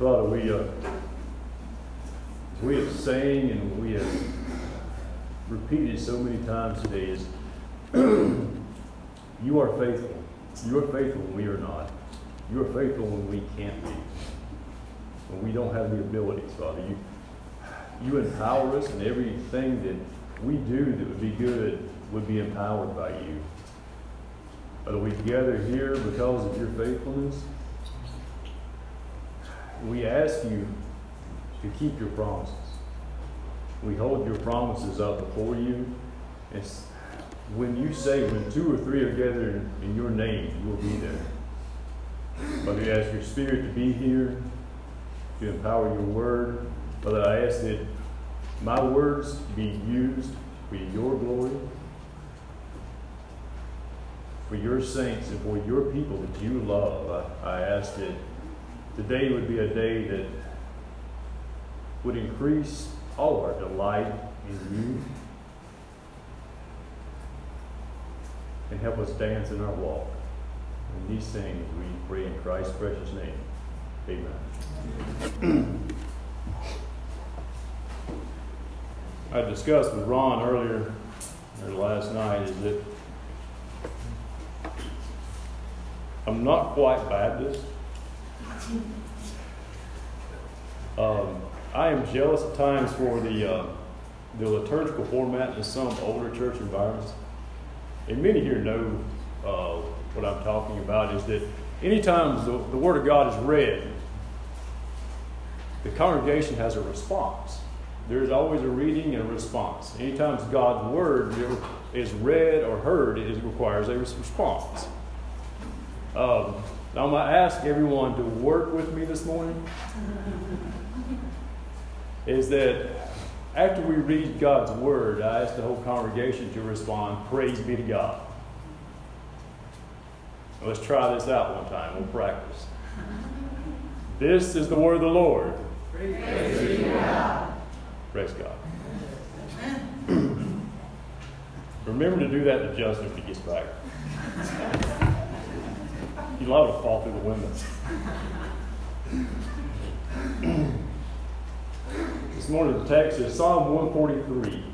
Father, we, uh, we have sang and we have repeated so many times today is you are faithful. You are faithful when we are not. You are faithful when we can't be. When we don't have the abilities, Father. You, you empower us and everything that we do that would be good would be empowered by you. Father, we gather here because of your faithfulness. We ask you to keep your promises. We hold your promises up before you. It's when you say, when two or three are gathered in your name, you will be there. Father, we ask your spirit to be here, to empower your word. Father, I ask that my words be used for your glory, for your saints, and for your people that you love. I, I ask that today would be a day that would increase all our delight in you and help us dance in our walk. And these things we pray in Christ's precious name. Amen. I discussed with Ron earlier, or last night, is that I'm not quite Baptist. Um, I am jealous at times for the, uh, the liturgical format in some older church environments. And many here know uh, what I'm talking about is that anytime the, the Word of God is read, the congregation has a response. There's always a reading and a response. Anytime God's Word is read or heard, it requires a response. Um, now, I'm going to ask everyone to work with me this morning is that after we read God's word, I ask the whole congregation to respond, Praise be to God. Let's try this out one time. We'll practice. This is the word of the Lord. Praise God. Praise God. Remember to do that to Justin if he gets back. He's liable to fall through the window. This morning the text is Psalm 143.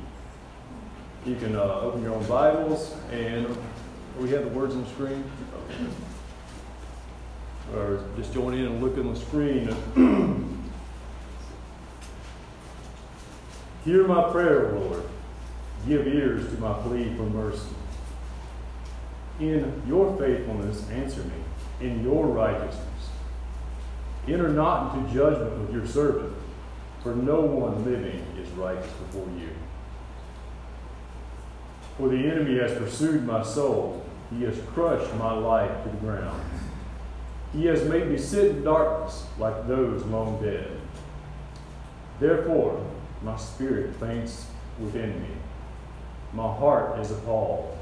You can uh, open your own Bibles, and we have the words on the screen. Or just join in and look on the screen. Hear my prayer, Lord. Give ears to my plea for mercy. In your faithfulness, answer me. In your righteousness. Enter not into judgment with your servant for no one living is righteous before you. For the enemy has pursued my soul, he has crushed my life to the ground. He has made me sit in darkness like those long dead. Therefore, my spirit faints within me. My heart is appalled.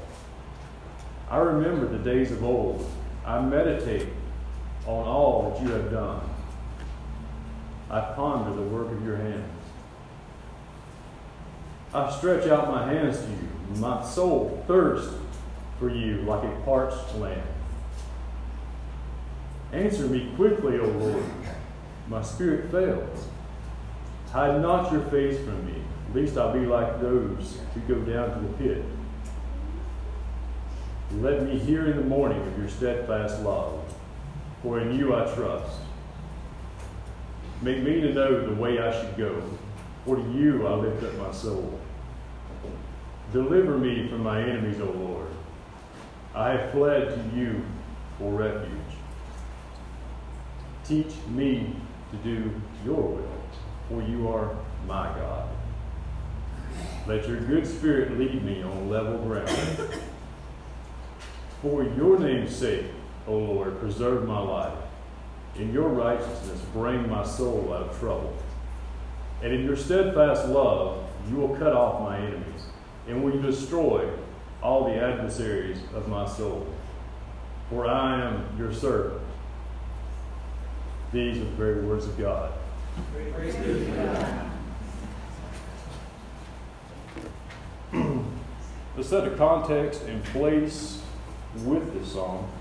I remember the days of old. I meditate on all that you have done. I ponder the work of your hands. I stretch out my hands to you. My soul thirsts for you like a parched land. Answer me quickly, O Lord. My spirit fails. Hide not your face from me, lest I be like those who go down to the pit. Let me hear in the morning of your steadfast love, for in you I trust. Make me to know the way I should go, for to you I lift up my soul. Deliver me from my enemies, O Lord. I have fled to you for refuge. Teach me to do your will, for you are my God. Let your good spirit lead me on level ground. For your name's sake, O Lord, preserve my life. In your righteousness, bring my soul out of trouble. And in your steadfast love, you will cut off my enemies, and will destroy all the adversaries of my soul. For I am your servant. These are the very words of God. Praise God. Let's set a context and place with this song.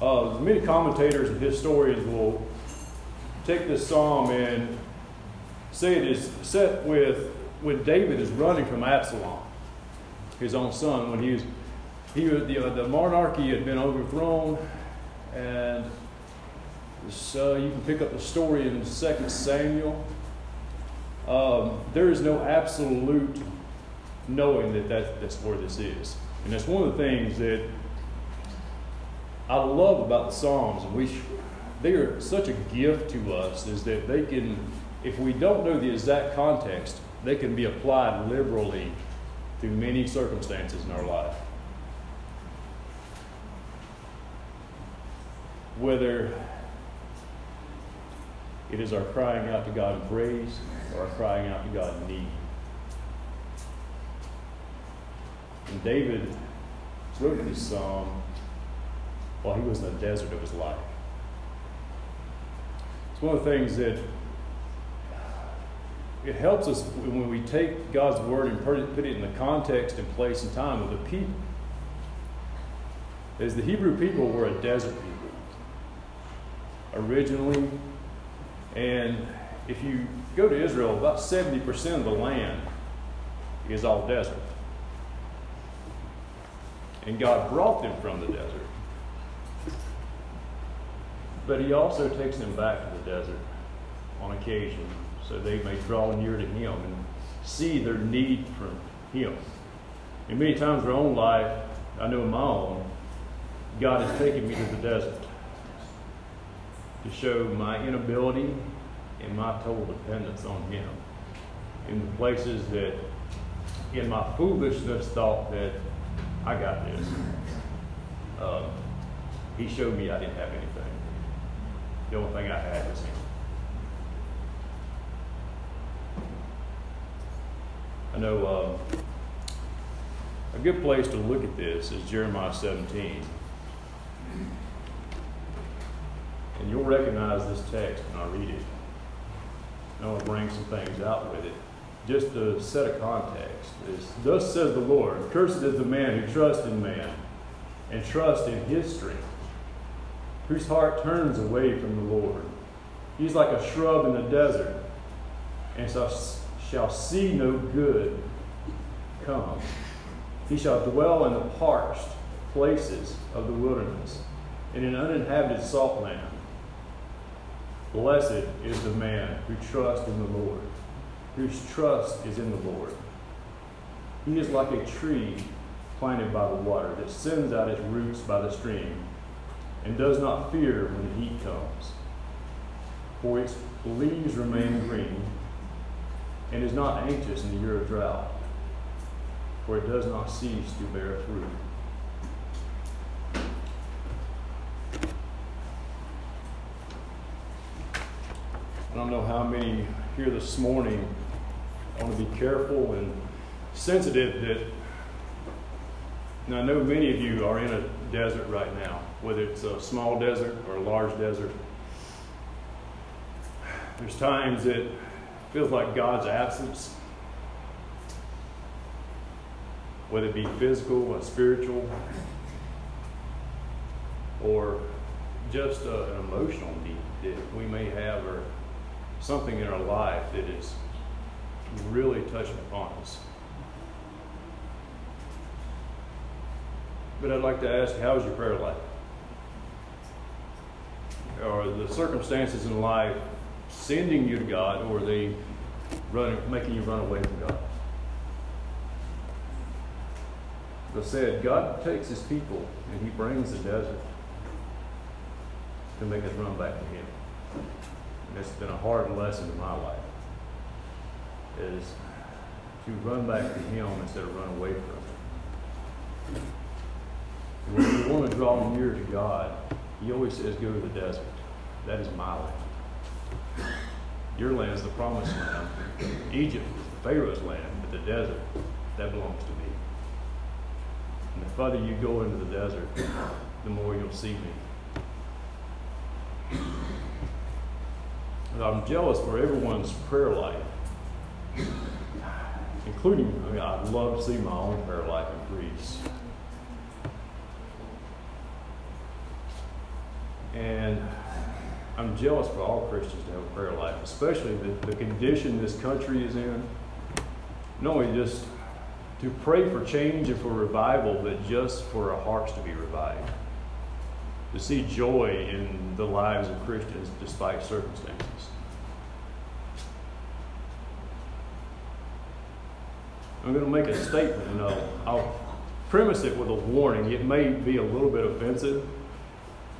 Uh, many commentators and historians will take this psalm and say it is set with when David is running from Absalom, his own son, when he was he the, uh, the monarchy had been overthrown, and so you can pick up the story in 2 Samuel. Um, there is no absolute knowing that, that that's where this is. And that's one of the things that I love about the Psalms, and we they are such a gift to us, is that they can, if we don't know the exact context, they can be applied liberally to many circumstances in our life. Whether it is our crying out to God in praise or our crying out to God in need. And David wrote this psalm while he was in the desert of his life. It's one of the things that it helps us when we take God's word and put it in the context and place and time of the people. As the Hebrew people were a desert people originally, and if you go to Israel, about 70% of the land is all desert. And God brought them from the desert. But He also takes them back to the desert on occasion so they may draw near to Him and see their need from Him. And many times in our own life, I know in my own, God has taken me to the desert to show my inability and my total dependence on Him. In the places that, in my foolishness, thought that I got this. Um, he showed me I didn't have anything. The only thing I had was Him. I know um, a good place to look at this is Jeremiah 17. And you'll recognize this text when I read it. I want to bring some things out with it. Just to set a context is thus says the Lord, cursed is the man who trusts in man and trusts in his strength, whose heart turns away from the Lord. He's like a shrub in the desert, and shall, shall see no good come. He shall dwell in the parched places of the wilderness, in an uninhabited salt land. Blessed is the man who trusts in the Lord, whose trust is in the Lord. He is like a tree planted by the water that sends out its roots by the stream and does not fear when the heat comes. For its leaves remain green and is not anxious in the year of drought, for it does not cease to bear fruit. I don't know how many here this morning I want to be careful and sensitive that. I know many of you are in a desert right now, whether it's a small desert or a large desert. There's times it feels like God's absence, whether it be physical or spiritual, or just uh, an emotional need that we may have, or something in our life that is really touching upon us. But I'd like to ask, how's your prayer life? Are the circumstances in life sending you to God, or are they running, making you run away from God? As I said, God takes His people and He brings the desert to make us run back to Him. And it's been a hard lesson in my life. Is to run back to Him instead of run away from Him. When you want to draw near to God, He always says, go to the desert. That is my land. Your land is the promised land. Egypt is the Pharaoh's land, but the desert, that belongs to me. And the further you go into the desert, the more you'll see me. I'm jealous for everyone's prayer life, including, I mean, I'd love to see my own prayer life increase. And I'm jealous for all Christians to have a prayer life, especially the, the condition this country is in. Not only just to pray for change and for revival, but just for our hearts to be revived. To see joy in the lives of Christians despite circumstances. I'm going to make a statement, and I'll, I'll premise it with a warning. It may be a little bit offensive.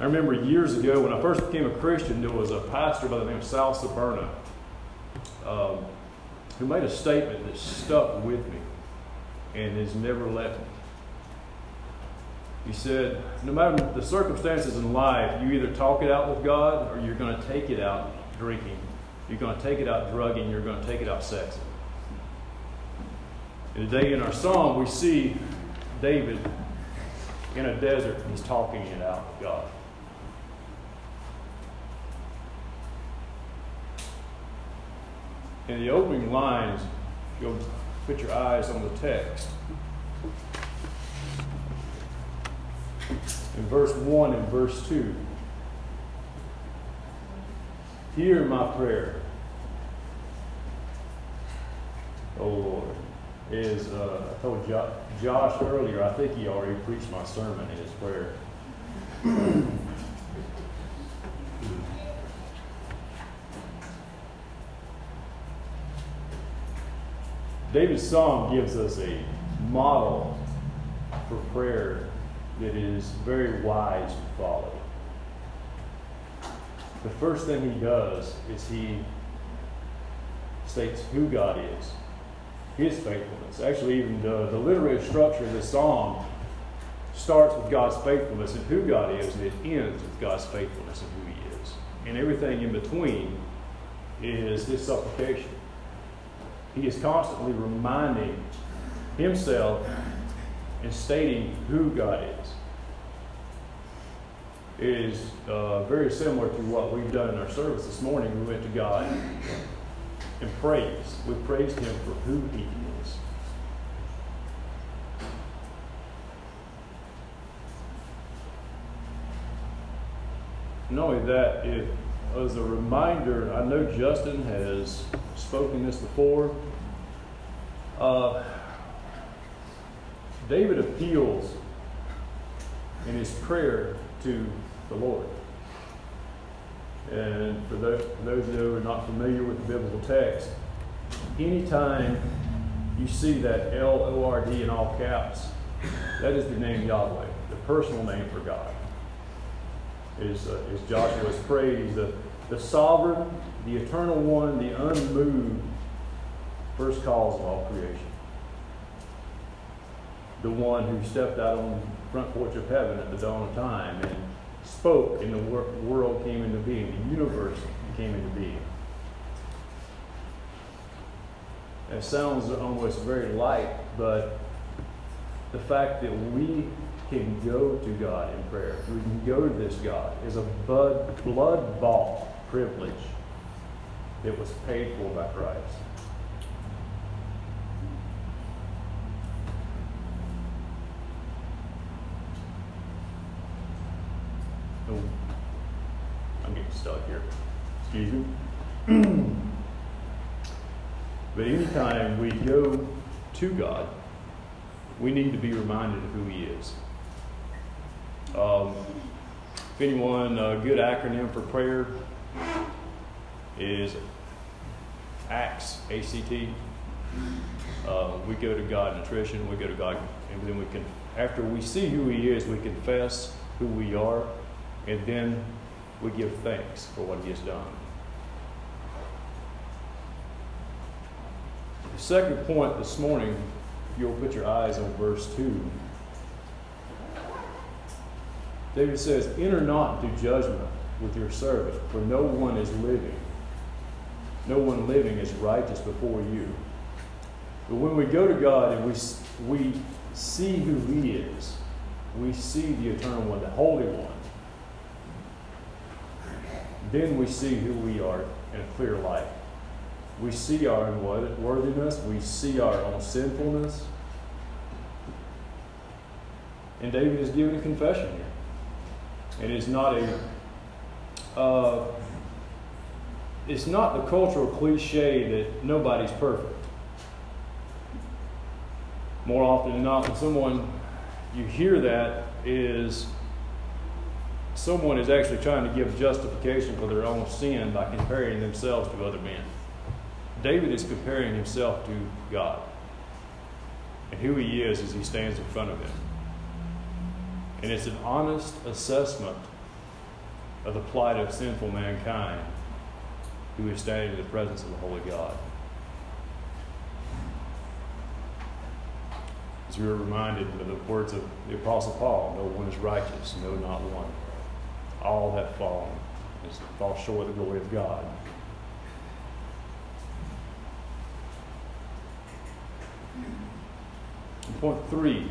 I remember years ago when I first became a Christian, there was a pastor by the name of Sal Sberna um, who made a statement that stuck with me and has never left me. He said, No matter the circumstances in life, you either talk it out with God or you're going to take it out drinking. You're going to take it out drugging. You're going to take it out sexing. Today in our psalm, we see David in a desert and he's talking it out with God. In the opening lines, you'll put your eyes on the text. In verse 1 and verse 2, hear my prayer, O Lord is uh, I told jo- Josh earlier, I think he already preached my sermon in his prayer. David's psalm gives us a model for prayer that is very wise to follow. The first thing he does is he states who God is his faithfulness. Actually, even the, the literary structure of this psalm starts with God's faithfulness and who God is, and it ends with God's faithfulness and who He is. And everything in between is His supplication. He is constantly reminding Himself and stating who God is. It is uh, very similar to what we've done in our service this morning. We went to God and praise. We praised him for who he is. Knowing that, as a reminder, I know Justin has spoken this before. Uh, David appeals in his prayer to the Lord. And for those, for those who are not familiar with the biblical text, anytime you see that L O R D in all caps, that is the name Yahweh, the personal name for God. Is, uh, is Joshua's praise, the, the sovereign, the eternal one, the unmoved first cause of all creation. The one who stepped out on the front porch of heaven at the dawn of time and spoke and the wor- world came into being, the universe came into being. It sounds almost very light, but the fact that we can go to God in prayer, we can go to this God, is a blood bought privilege that was paid for by Christ. I'm getting stuck here. Excuse me. but anytime we go to God, we need to be reminded of who He is. Um, if anyone, a good acronym for prayer is ACTS, A-C-T. Uh, we go to God in attrition, we go to God, and then we can, after we see who He is, we confess who we are, and then we give thanks for what He has done. The second point this morning, if you'll put your eyes on verse 2, David says, Enter not into judgment with your servant, for no one is living. No one living is righteous before you. But when we go to God and we, we see who He is, we see the Eternal One, the Holy One, then we see who we are in a clear light. We see our unworthiness, we see our own sinfulness. And David is giving a confession here. It is not a uh, it's not the cultural cliche that nobody's perfect. More often than not, when someone you hear that is someone is actually trying to give justification for their own sin by comparing themselves to other men. David is comparing himself to God and who he is as he stands in front of him. And it's an honest assessment of the plight of sinful mankind who is standing in the presence of the Holy God. As we were reminded of the words of the Apostle Paul no one is righteous, no, not one. All have fallen, fall short of the glory of God. Point three,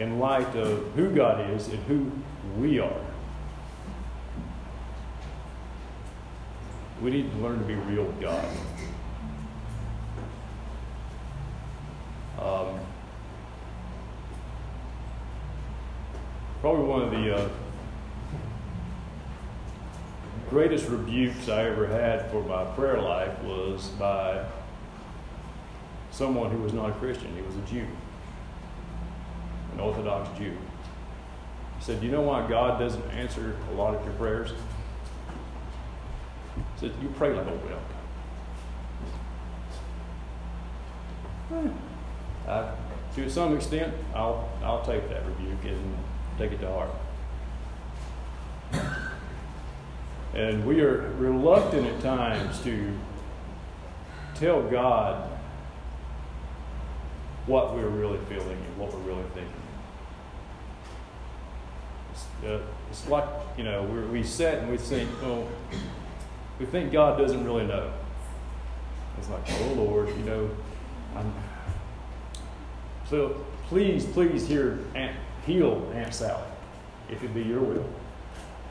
in light of who God is and who we are, we need to learn to be real with God. Um, probably one of the uh, greatest rebukes I ever had for my prayer life was by someone who was not a Christian. He was a Jew, an Orthodox Jew. He said, you know why God doesn't answer a lot of your prayers? He said, You pray like a wimp. Uh, to some extent, I'll, I'll take that rebuke and take it to heart. And we are reluctant at times to tell God what we're really feeling and what we're really thinking. It's, uh, it's like, you know, we sit and we think, oh, we think God doesn't really know. It's like, oh Lord, you know, I'm, so please, please hear heal Aunt Sally, if it be your will.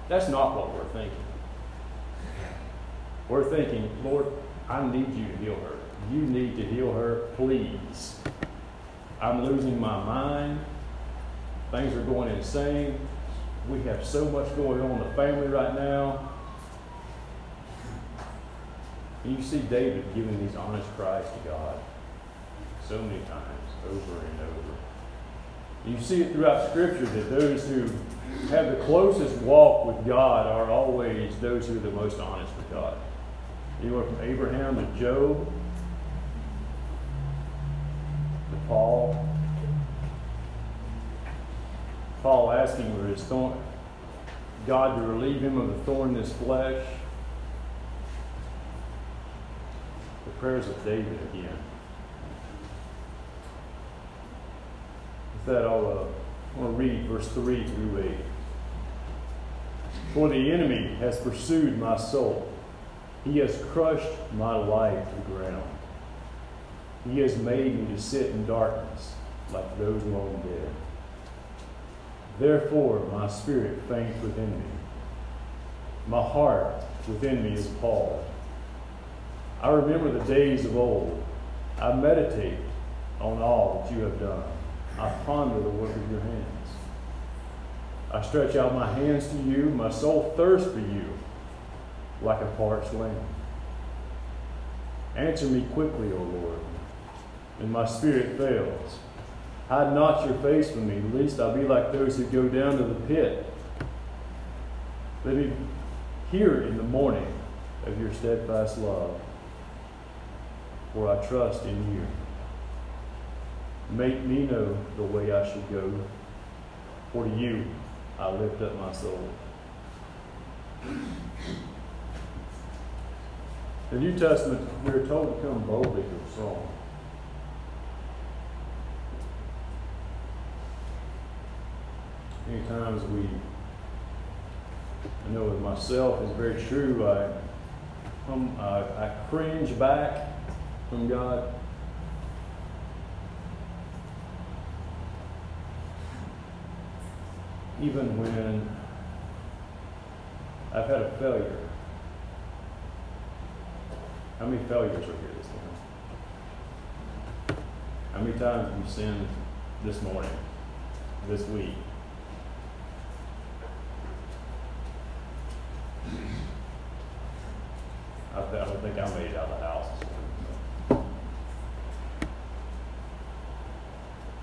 That's not what we're thinking. We're thinking, Lord, I need you to heal her. You need to heal her, please. I'm losing my mind. Things are going insane. We have so much going on in the family right now. And you see David giving these honest cries to God so many times, over and over. You see it throughout Scripture that those who have the closest walk with God are always those who are the most honest with God. Go from Abraham to Job, to Paul. Paul asking for his thorn, God to relieve him of the thorn in his flesh. The prayers of David again. That, I'll uh, read verse 3 through 8. For the enemy has pursued my soul, he has crushed my life to the ground. He has made me to sit in darkness like those long dead. Therefore, my spirit faints within me. My heart within me is appalled. I remember the days of old. I meditate on all that you have done. I ponder the work of your hands. I stretch out my hands to you. My soul thirsts for you like a parched land. Answer me quickly, O Lord and my spirit fails. Hide not your face from me, lest I be like those who go down to the pit. Let me hear in the morning of your steadfast love, for I trust in you. Make me know the way I should go, for you I lift up my soul. The New Testament, we are told to come boldly to the throne. many times we, I know with myself, it's very true. I, I cringe back from God. Even when I've had a failure. How many failures are here this morning? How many times have you sinned this morning, this week? I, don't think I made it out of the house.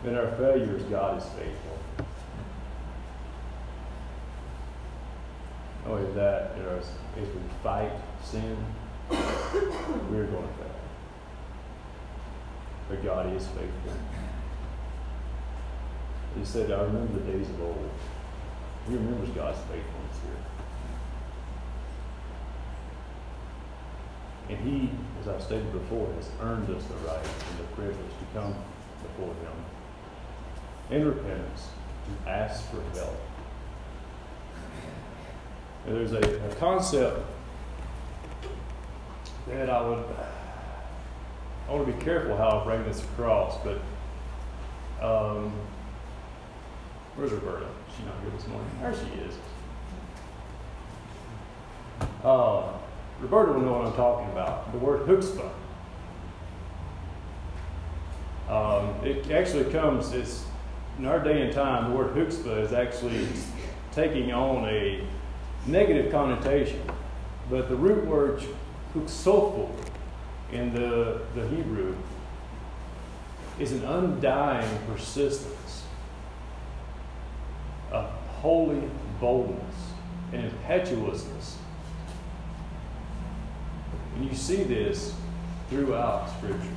In our failures, God is faithful. That, as we fight sin, we're going to fail. But God is faithful. He said, I remember the days of old. He remembers God's faithfulness here. And He, as I've stated before, has earned us the right and the privilege to come before Him in repentance to ask for help. And there's a, a concept that I would I want to be careful how I bring this across, but um, where's Roberta? She's not here this morning. There she is. Uh, Roberta will know what I'm talking about. The word chutzpah. Um, it actually comes, it's in our day and time, the word chutzpah is actually taking on a negative connotation. But the root word chutzpah in the, the Hebrew is an undying persistence, a holy boldness, an impetuousness. And you see this throughout Scripture.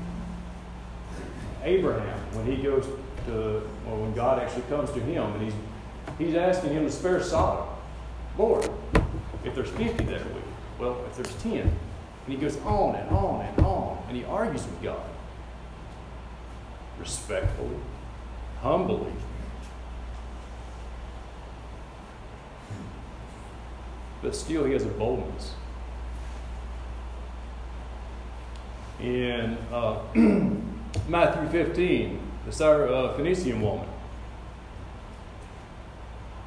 Abraham, when he goes to, or when God actually comes to him and he's, he's asking him to spare Sodom. Lord, if there's 50 that week, well, if there's 10. And he goes on and on and on, and he argues with God. Respectfully, humbly. But still, he has a boldness. In uh, Matthew 15, the uh, Phoenician woman,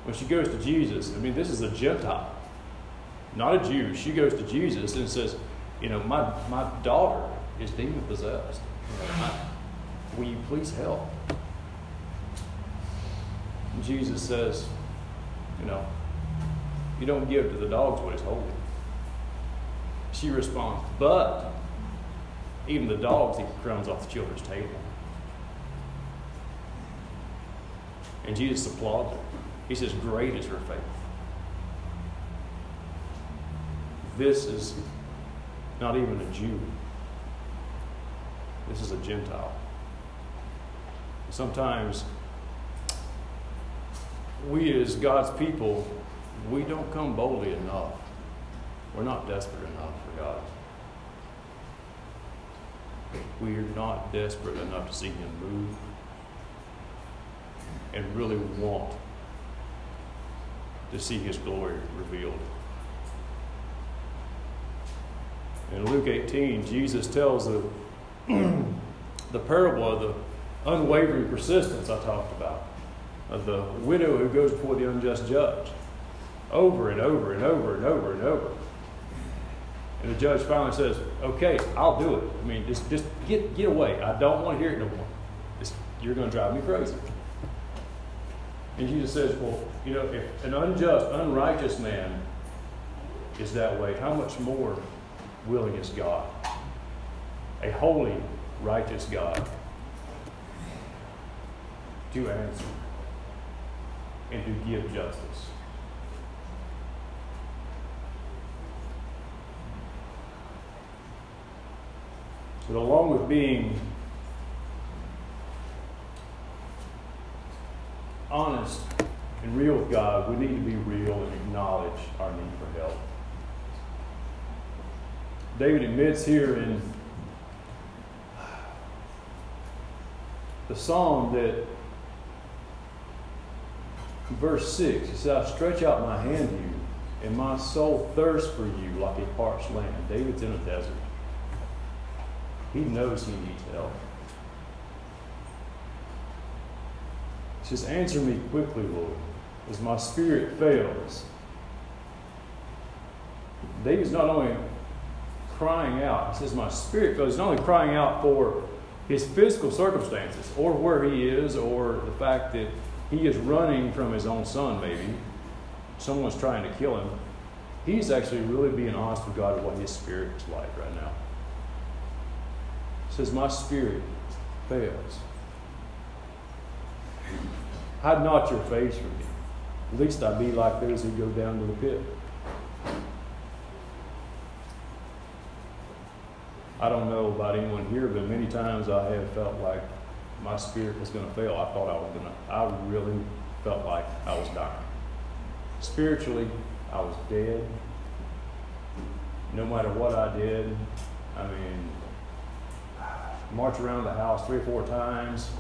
when she goes to Jesus, I mean, this is a Gentile, not a Jew. She goes to Jesus and says, You know, my, my daughter is demon possessed. will you please help? And Jesus says, You know, you don't give to the dogs what is holy. She responds, But even the dogs eat crumbs off the children's table. And Jesus applauds her. He says, Great is her faith. This is not even a Jew, this is a Gentile. Sometimes we, as God's people, we don't come boldly enough. We're not desperate enough for God. We are not desperate enough to see Him move and really want to see His glory revealed. In Luke 18, Jesus tells the, the parable of the unwavering persistence I talked about, of the widow who goes before the unjust judge over and over and over and over and over. And the judge finally says, Okay, I'll do it. I mean, just, just get, get away. I don't want to hear it no more. Just, you're going to drive me crazy. And Jesus says, Well, you know, if an unjust, unrighteous man is that way, how much more willing is God? A holy, righteous God to answer and to give justice. But along with being honest and real with God, we need to be real and acknowledge our need for help. David admits here in the psalm that verse 6, he says, I stretch out my hand to you, and my soul thirsts for you like a parched land. David's in a desert. He knows he needs help. He says, Answer me quickly, Lord, as my spirit fails. David's not only crying out, he says, My spirit fails. He's not only crying out for his physical circumstances or where he is or the fact that he is running from his own son, maybe. Someone's trying to kill him. he's actually really being honest with God of what his spirit is like right now. He says, My spirit fails. Hide not your face from me. At least I be like those who go down to the pit. I don't know about anyone here, but many times I have felt like my spirit was going to fail. I thought I was going to, I really felt like I was dying. Spiritually, I was dead. No matter what I did, I mean, march around the house three or four times,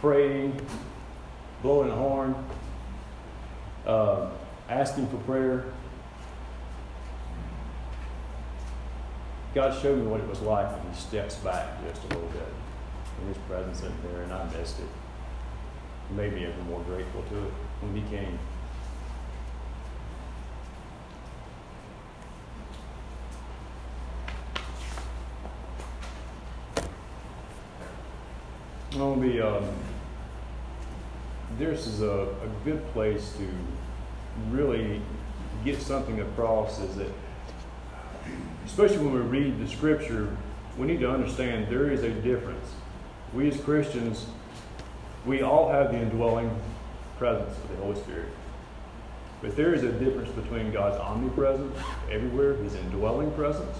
praying, blowing a horn, uh, asking for prayer. God showed me what it was like when He steps back just a little bit. And His presence in there, and I missed it. it made me ever more grateful to it when He came. I'm going to be, um, this is a, a good place to really get something across is that, especially when we read the scripture, we need to understand there is a difference. We as Christians, we all have the indwelling presence of the Holy Spirit. But there is a difference between God's omnipresence everywhere, his indwelling presence,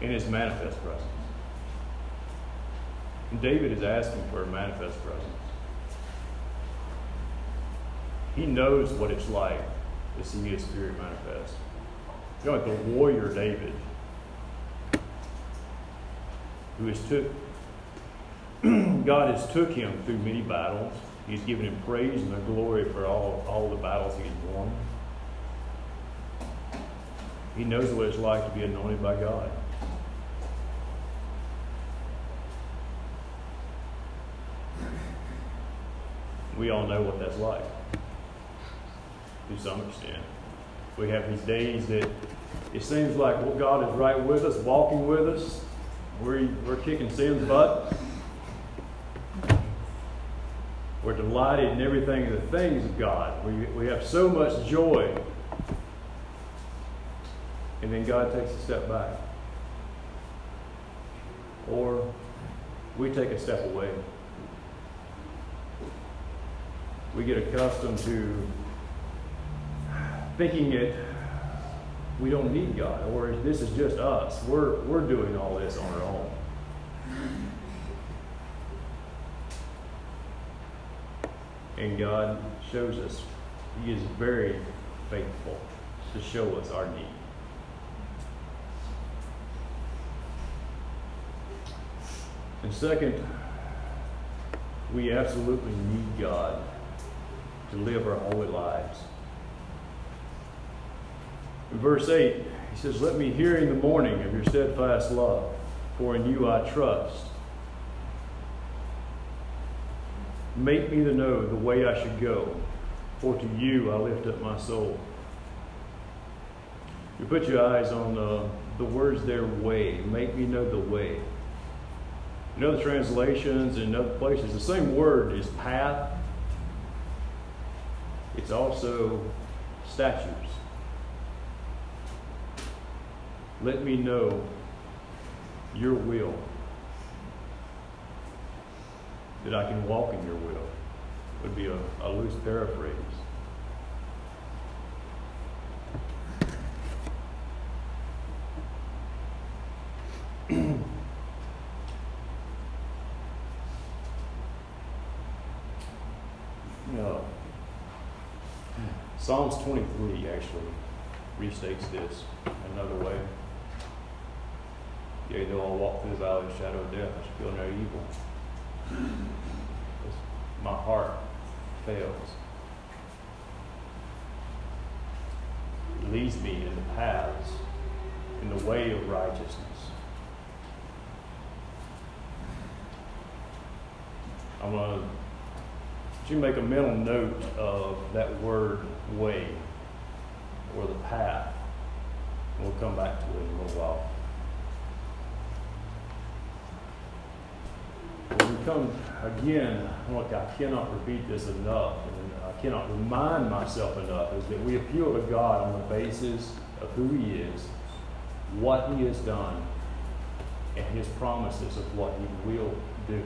and his manifest presence. And David is asking for a manifest presence. He knows what it's like to see his spirit manifest. You know, like the warrior David, who has took God has took him through many battles. He's given him praise and the glory for all, all the battles he's won. He knows what it's like to be anointed by God. We all know what that's like to some extent. We have these days that it seems like well, God is right with us, walking with us. We're, we're kicking sin's butt. We're delighted in everything in the things of God. We, we have so much joy. And then God takes a step back. Or we take a step away. We get accustomed to thinking that we don't need God or this is just us. We're, we're doing all this on our own. And God shows us He is very faithful to show us our need. And second, we absolutely need God to live our holy lives. Verse 8, he says, Let me hear in the morning of your steadfast love, for in you I trust. Make me to know the way I should go, for to you I lift up my soul. You put your eyes on the, the words there, way. Make me know the way. In other translations and other places, the same word is path. It's also statutes. Let me know your will, that I can walk in your will, would be a, a loose paraphrase. no. Psalms 23 actually restates this another way. Yea, though I walk through the valley of the shadow of death, I feel no evil. My heart fails. It leads me in the paths, in the way of righteousness. I'm going to you make a mental note of that word way or the path. We'll come back to it in a little while. Come again, look, I cannot repeat this enough, and I cannot remind myself enough, is that we appeal to God on the basis of who He is, what He has done, and His promises of what He will do.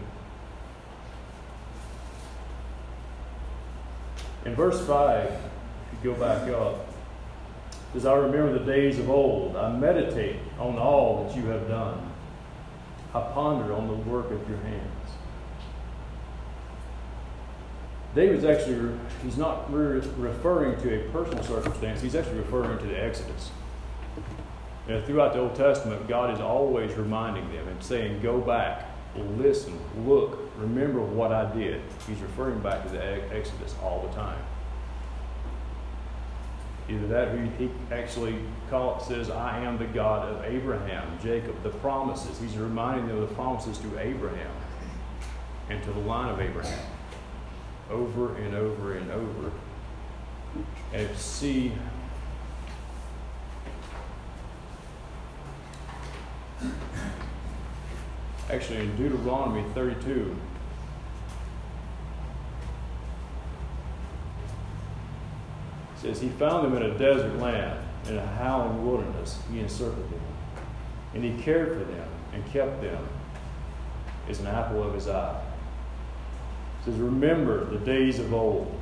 In verse 5, if you go back up, says, I remember the days of old. I meditate on all that you have done. I ponder on the work of your hands. David's actually, he's not re- referring to a personal circumstance, he's actually referring to the Exodus. And throughout the Old Testament, God is always reminding them and saying, Go back, listen, look, remember what I did. He's referring back to the Exodus all the time. Either that or he actually call, says, I am the God of Abraham, Jacob, the promises. He's reminding them of the promises to Abraham and to the line of Abraham over and over and over. And see actually in Deuteronomy 32 says he found them in a desert land, in a howling wilderness. He encircled them. And he cared for them and kept them as an apple of his eye. It says, Remember the days of old.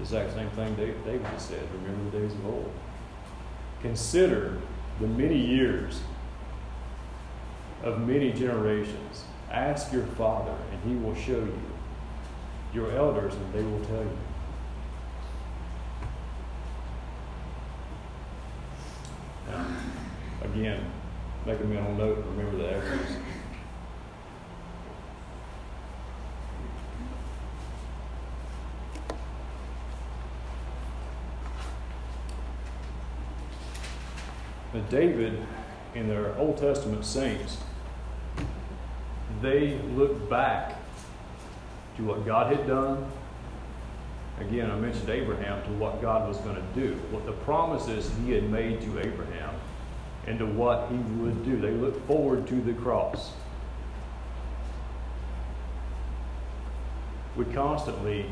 It's the exact same thing David just said. Remember the days of old. Consider the many years of many generations. Ask your father, and he will show you. Your elders, and they will tell you. again, make a mental note, remember the Exodus. But David and their Old Testament saints, they look back to what God had done. Again, I mentioned Abraham to what God was going to do, what the promises he had made to Abraham and to what he would do. They look forward to the cross. We constantly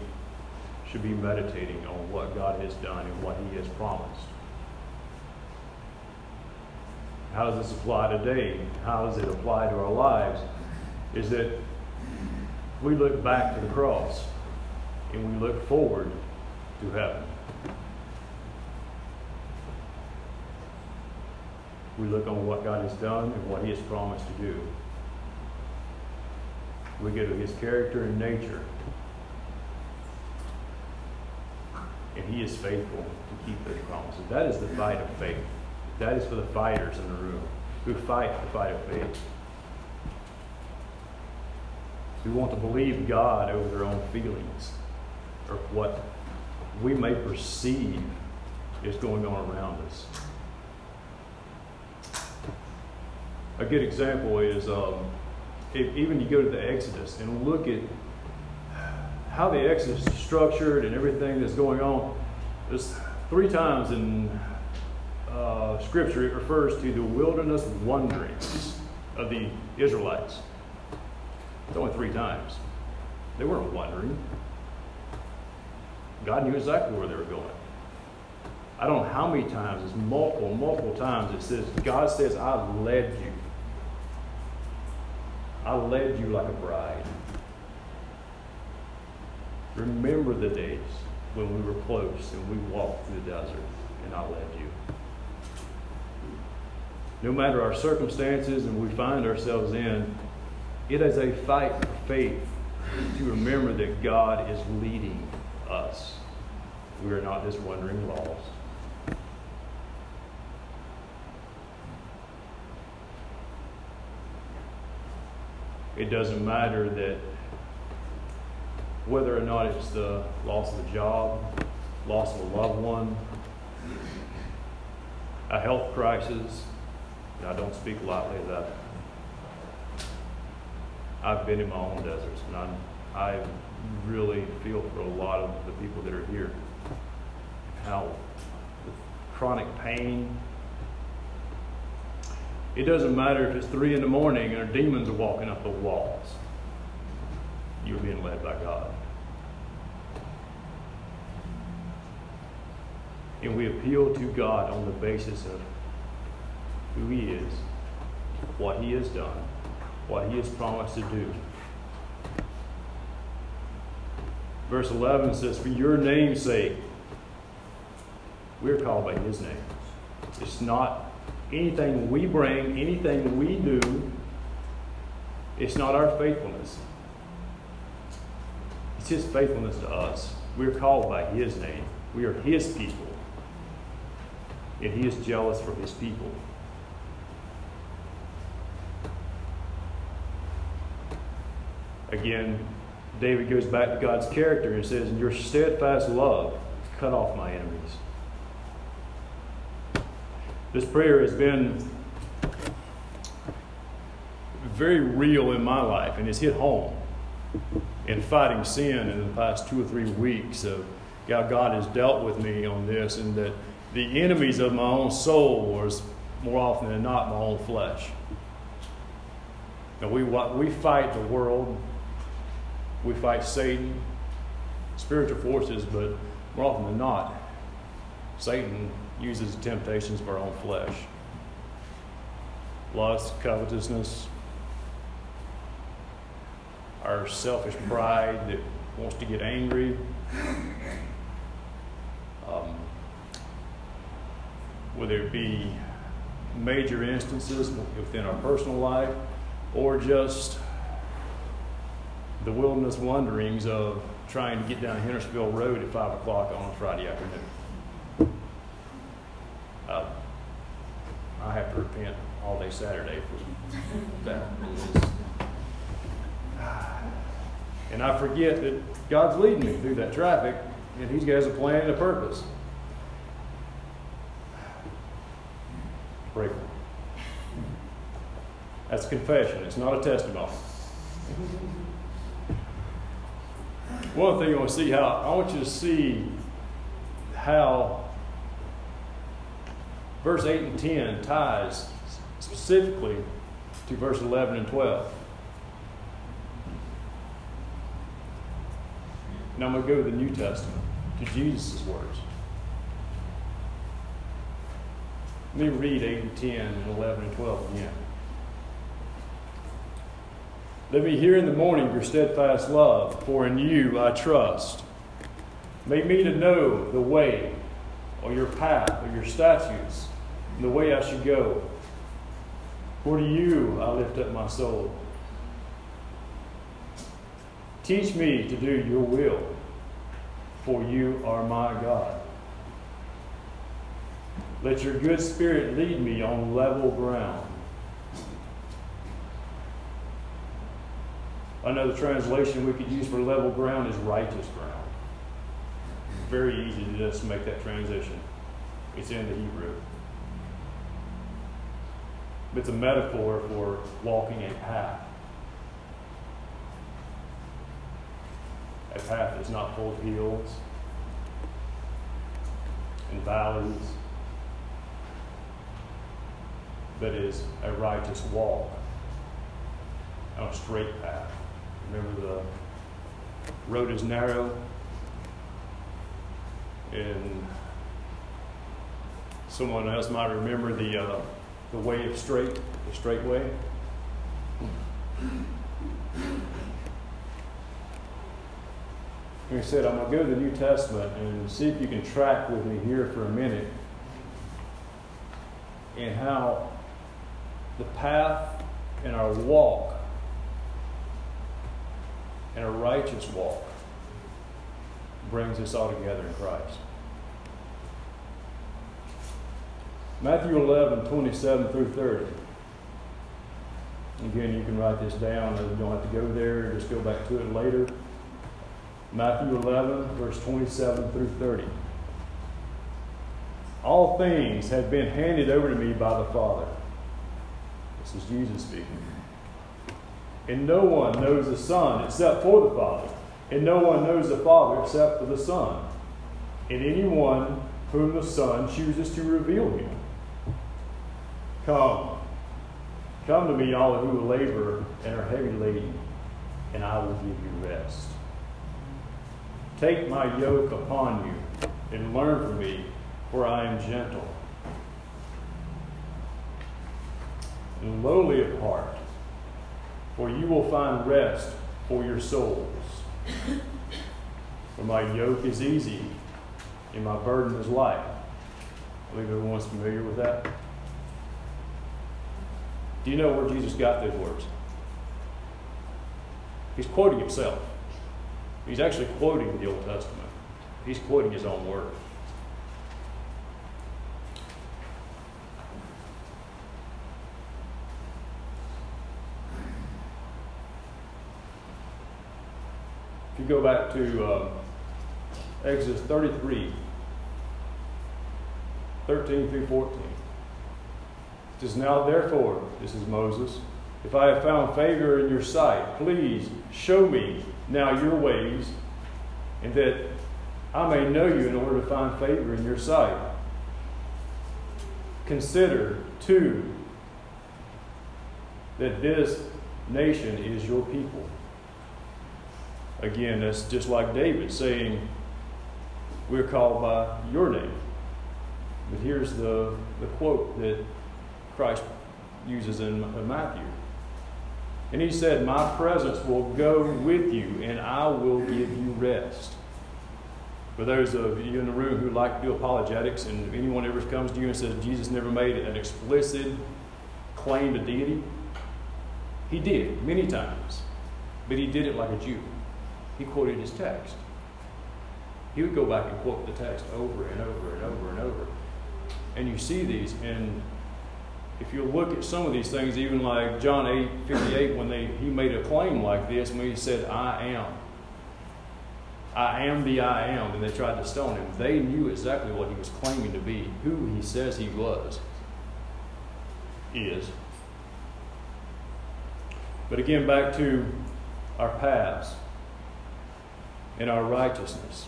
should be meditating on what God has done and what he has promised. How does this apply today? How does it apply to our lives? Is that we look back to the cross and we look forward to heaven. We look on what God has done and what He has promised to do. We go to His character and nature. And He is faithful to keep those promises. That is the fight of faith. That is for the fighters in the room who fight the fight of faith. Who want to believe God over their own feelings or what we may perceive is going on around us. a good example is um, if even you go to the Exodus and look at how the Exodus is structured and everything that's going on. There's three times in uh, Scripture it refers to the wilderness wanderings of the Israelites. It's only three times. They weren't wandering. God knew exactly where they were going. I don't know how many times, it's multiple, multiple times it says, God says, I've led you. I led you like a bride. Remember the days when we were close and we walked through the desert and I led you. No matter our circumstances and we find ourselves in, it is a fight for faith to remember that God is leading us. We are not just wandering lost. it doesn't matter that whether or not it's the loss of a job, loss of a loved one, a health crisis, and I don't speak lightly of that. I've been in my own deserts, and I'm, I really feel for a lot of the people that are here. How chronic pain, it doesn't matter if it's three in the morning and demons are walking up the walls. you're being led by God. And we appeal to God on the basis of who He is, what He has done, what He has promised to do. Verse 11 says, For your name's sake, we're called by His name. It's not anything we bring, anything we do, it's not our faithfulness. It's His faithfulness to us. We're called by His name. We are His people. And He is jealous for His people. Again, David goes back to God's character and says, In Your steadfast love cut off my enemies. This prayer has been very real in my life and it's hit home in fighting sin in the past two or three weeks of how God has dealt with me on this and that the enemies of my own soul was more often than not my own flesh. And we, we fight the world, we fight Satan, spiritual forces, but more often than not, Satan uses the temptations of our own flesh lust, covetousness, our selfish pride that wants to get angry. Um, whether it be major instances within our personal life or just the wilderness wanderings of trying to get down Hendersonville Road at 5 o'clock on a Friday afternoon. Uh, I have to repent all day Saturday for that. And I forget that God's leading me through that traffic, and He has a plan and a purpose. Pray That's confession, it's not a testimony. One thing I want to see how I want you to see how verse 8 and 10 ties specifically to verse 11 and 12. Now I'm going to go to the New Testament, to Jesus' words. Let me read 8 and 10 and 11 and 12 again. Let me hear in the morning your steadfast love, for in you I trust. Make me to know the way, or your path, or your statutes, and the way I should go. For to you I lift up my soul. Teach me to do your will, for you are my God. Let your good spirit lead me on level ground. Another translation we could use for level ground is righteous ground. Very easy to just make that transition. It's in the Hebrew. It's a metaphor for walking a path. A path that's not full of hills and valleys but is a righteous walk on a straight path. Remember, the road is narrow, and someone else might remember the uh, the way of straight, the straight way. Like I said, I'm going to go to the New Testament and see if you can track with me here for a minute in how the path in our walk, in a righteous walk, brings us all together in Christ. Matthew 11, 27 through 30. Again, you can write this down. You don't have to go there. Just go back to it later. Matthew 11, verse 27 through 30. All things have been handed over to me by the Father. This is Jesus speaking. And no one knows the Son except for the Father. And no one knows the Father except for the Son. And anyone whom the Son chooses to reveal him. Come. Come to me, all who labor and are heavy laden, and I will give you rest. Take my yoke upon you and learn from me, for I am gentle and lowly of heart, for you will find rest for your souls. For my yoke is easy and my burden is light. I believe everyone's familiar with that. Do you know where Jesus got those words? He's quoting himself. He's actually quoting the Old Testament. He's quoting his own word. You go back to uh, Exodus 33, 13 through 14. It says, Now therefore, this is Moses, if I have found favor in your sight, please show me now your ways, and that I may know you in order to find favor in your sight. Consider, too, that this nation is your people. Again, that's just like David saying, We're called by your name. But here's the, the quote that Christ uses in, Matthew. And he said, My presence will go with you, and I will give you rest. For those of you in the room who like to do apologetics, and if anyone ever comes to you and says Jesus never made an explicit claim to deity, he did many times, but he did it like a Jew. He quoted his text. He would go back and quote the text over and over and over and over. And you see these, and if you look at some of these things, even like John 8 58, when they, he made a claim like this, when he said, I am. I am the I am, and they tried to stone him. They knew exactly what he was claiming to be, who he says he was, is. But again, back to our paths and our righteousness.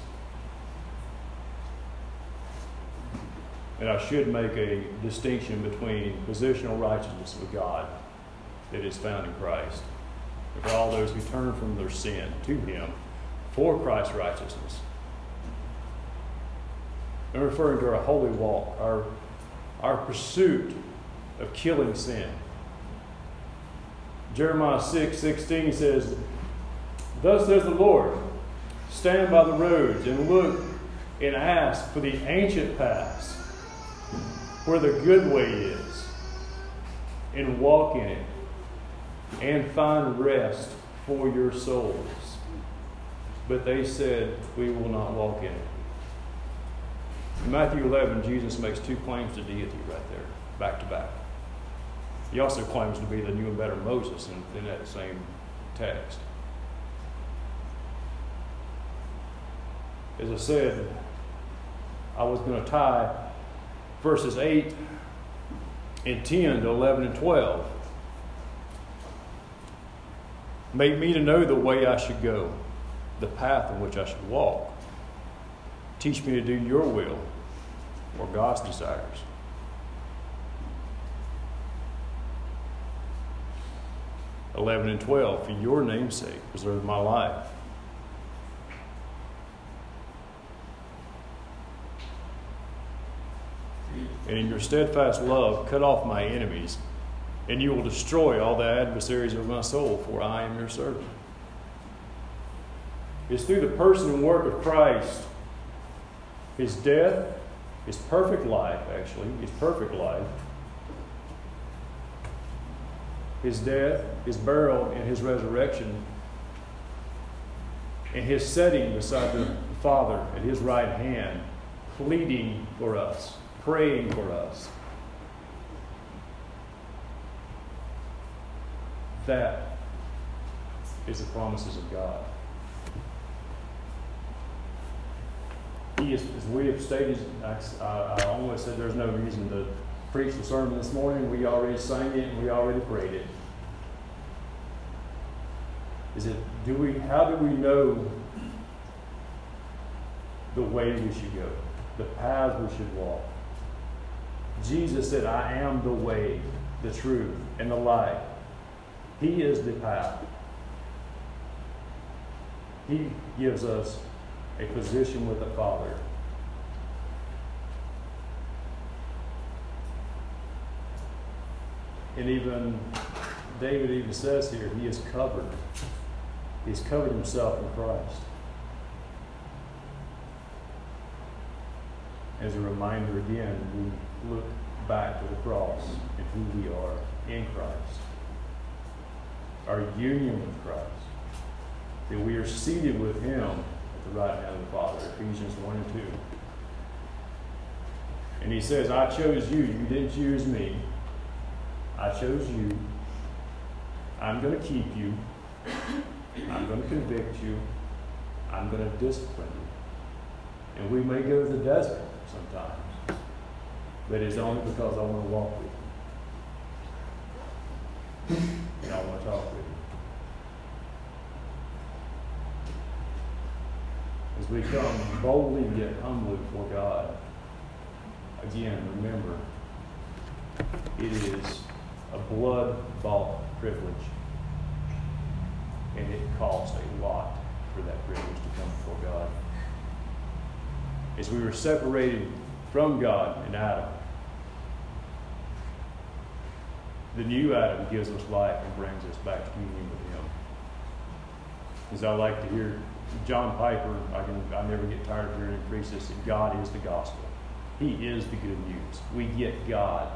And I should make a distinction between positional righteousness with God that is found in Christ. And for all those who turn from their sin to Him for Christ's righteousness. I'm referring to our holy walk, our, our pursuit of killing sin. Jeremiah 6 16 says, Thus says the Lord, stand by the roads and look and ask for the ancient paths where the good way is and walk in it and find rest for your souls. But they said, We will not walk in it. In Matthew 11, Jesus makes two claims to deity right there, back to back. He also claims to be the new and better Moses in, in that same text. As I said, I was going to tie verses 8 and 10 to 11 and 12. Make me to know the way I should go, the path in which I should walk. Teach me to do your will or God's desires. Eleven and twelve, for your name's sake, preserve my life. And in your steadfast love cut off my enemies, and you will destroy all the adversaries of my soul, for I am your servant. It's through the person and work of Christ, his death, his perfect life, actually, his perfect life, his death, his burial, and his resurrection, and his setting beside the Father at his right hand, pleading for us praying for us. That is the promises of God. He is, as we have stated, I, I almost said there's no reason to preach the sermon this morning. We already sang it and we already prayed it. Is it, do we, how do we know the way we should go, the path we should walk? Jesus said, I am the way, the truth, and the light. He is the path. He gives us a position with the Father. And even David even says here, he is covered. He's covered himself in Christ. As a reminder again, we look back to the cross and who we are in Christ. Our union with Christ. That we are seated with Him at the right hand of the Father. Ephesians 1 and 2. And He says, I chose you. You didn't choose me. I chose you. I'm going to keep you. I'm going to convict you. I'm going to discipline you. And we may go to the desert sometimes, but it's only because I want to walk with you. And I want to talk with you. As we come boldly yet humbly before God, again, remember, it is a blood bought privilege. And it cost a lot for that privilege to come before God. As we were separated from God in Adam, the new Adam gives us life and brings us back to communion with Him. As I like to hear John Piper, I can I never get tired of hearing him preach this, that God is the gospel. He is the good news. We get God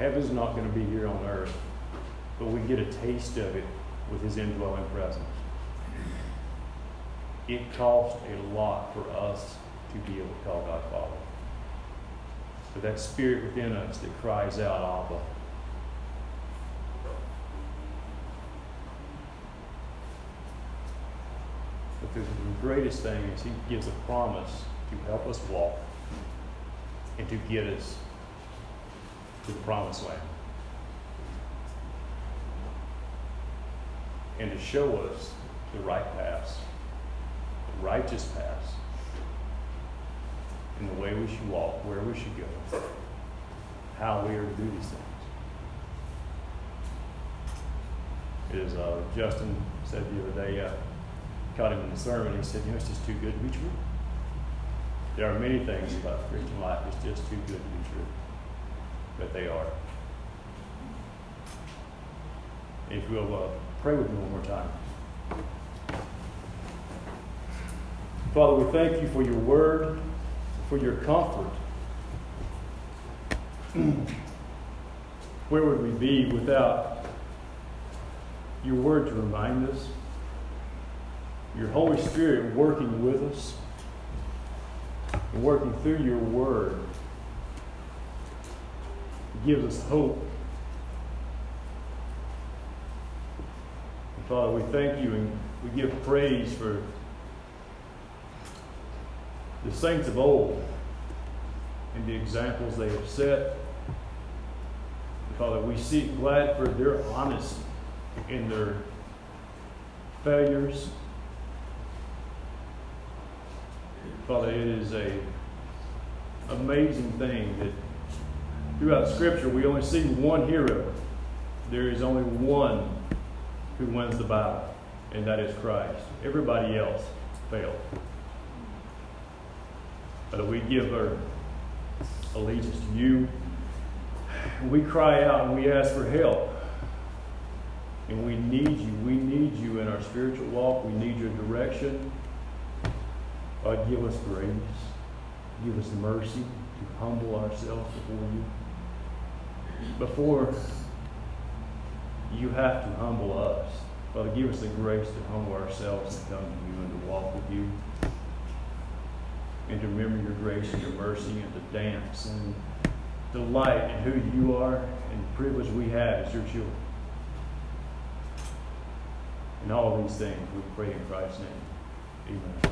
Heaven's not going to be here on earth, but we get a taste of it with His indwelling presence. It cost a lot for us to be able to call God Father. That spirit within us that cries out, Abba. But the greatest thing is He gives a promise to help us walk and to get us to the promised land. And to show us the right paths, the righteous paths, and the way we should walk, where we should go, how we are to do these things. As uh, Justin said the other day, uh, caught him in the sermon, he said, You know, it's just too good to be true. There are many things about Christian life that's just too good to be true but they are. If you'll uh, pray with me one more time. Father, we thank you for your word, for your comfort. Where would we be without your word to remind us? Your Holy Spirit working with us working through your word gives us hope. And Father, we thank you and we give praise for the saints of old and the examples they have set. Father, we seek glad for their honesty in their failures. Father, it is a amazing thing that throughout Scripture, we only see one hero. There is only one who wins the battle, and that is Christ. Everybody else failed. But we give our allegiance to you. We cry out and we ask for help. And we need you. We need you in our spiritual walk. We need your direction. God, give us grace. Give us mercy to humble ourselves before you before you have to humble us. Father, give us the grace to humble ourselves and come to you and to walk with you. And to remember your grace and your mercy and to dance and delight in who you are and the privilege we have as your children. And all these things we pray in Christ's name. Amen.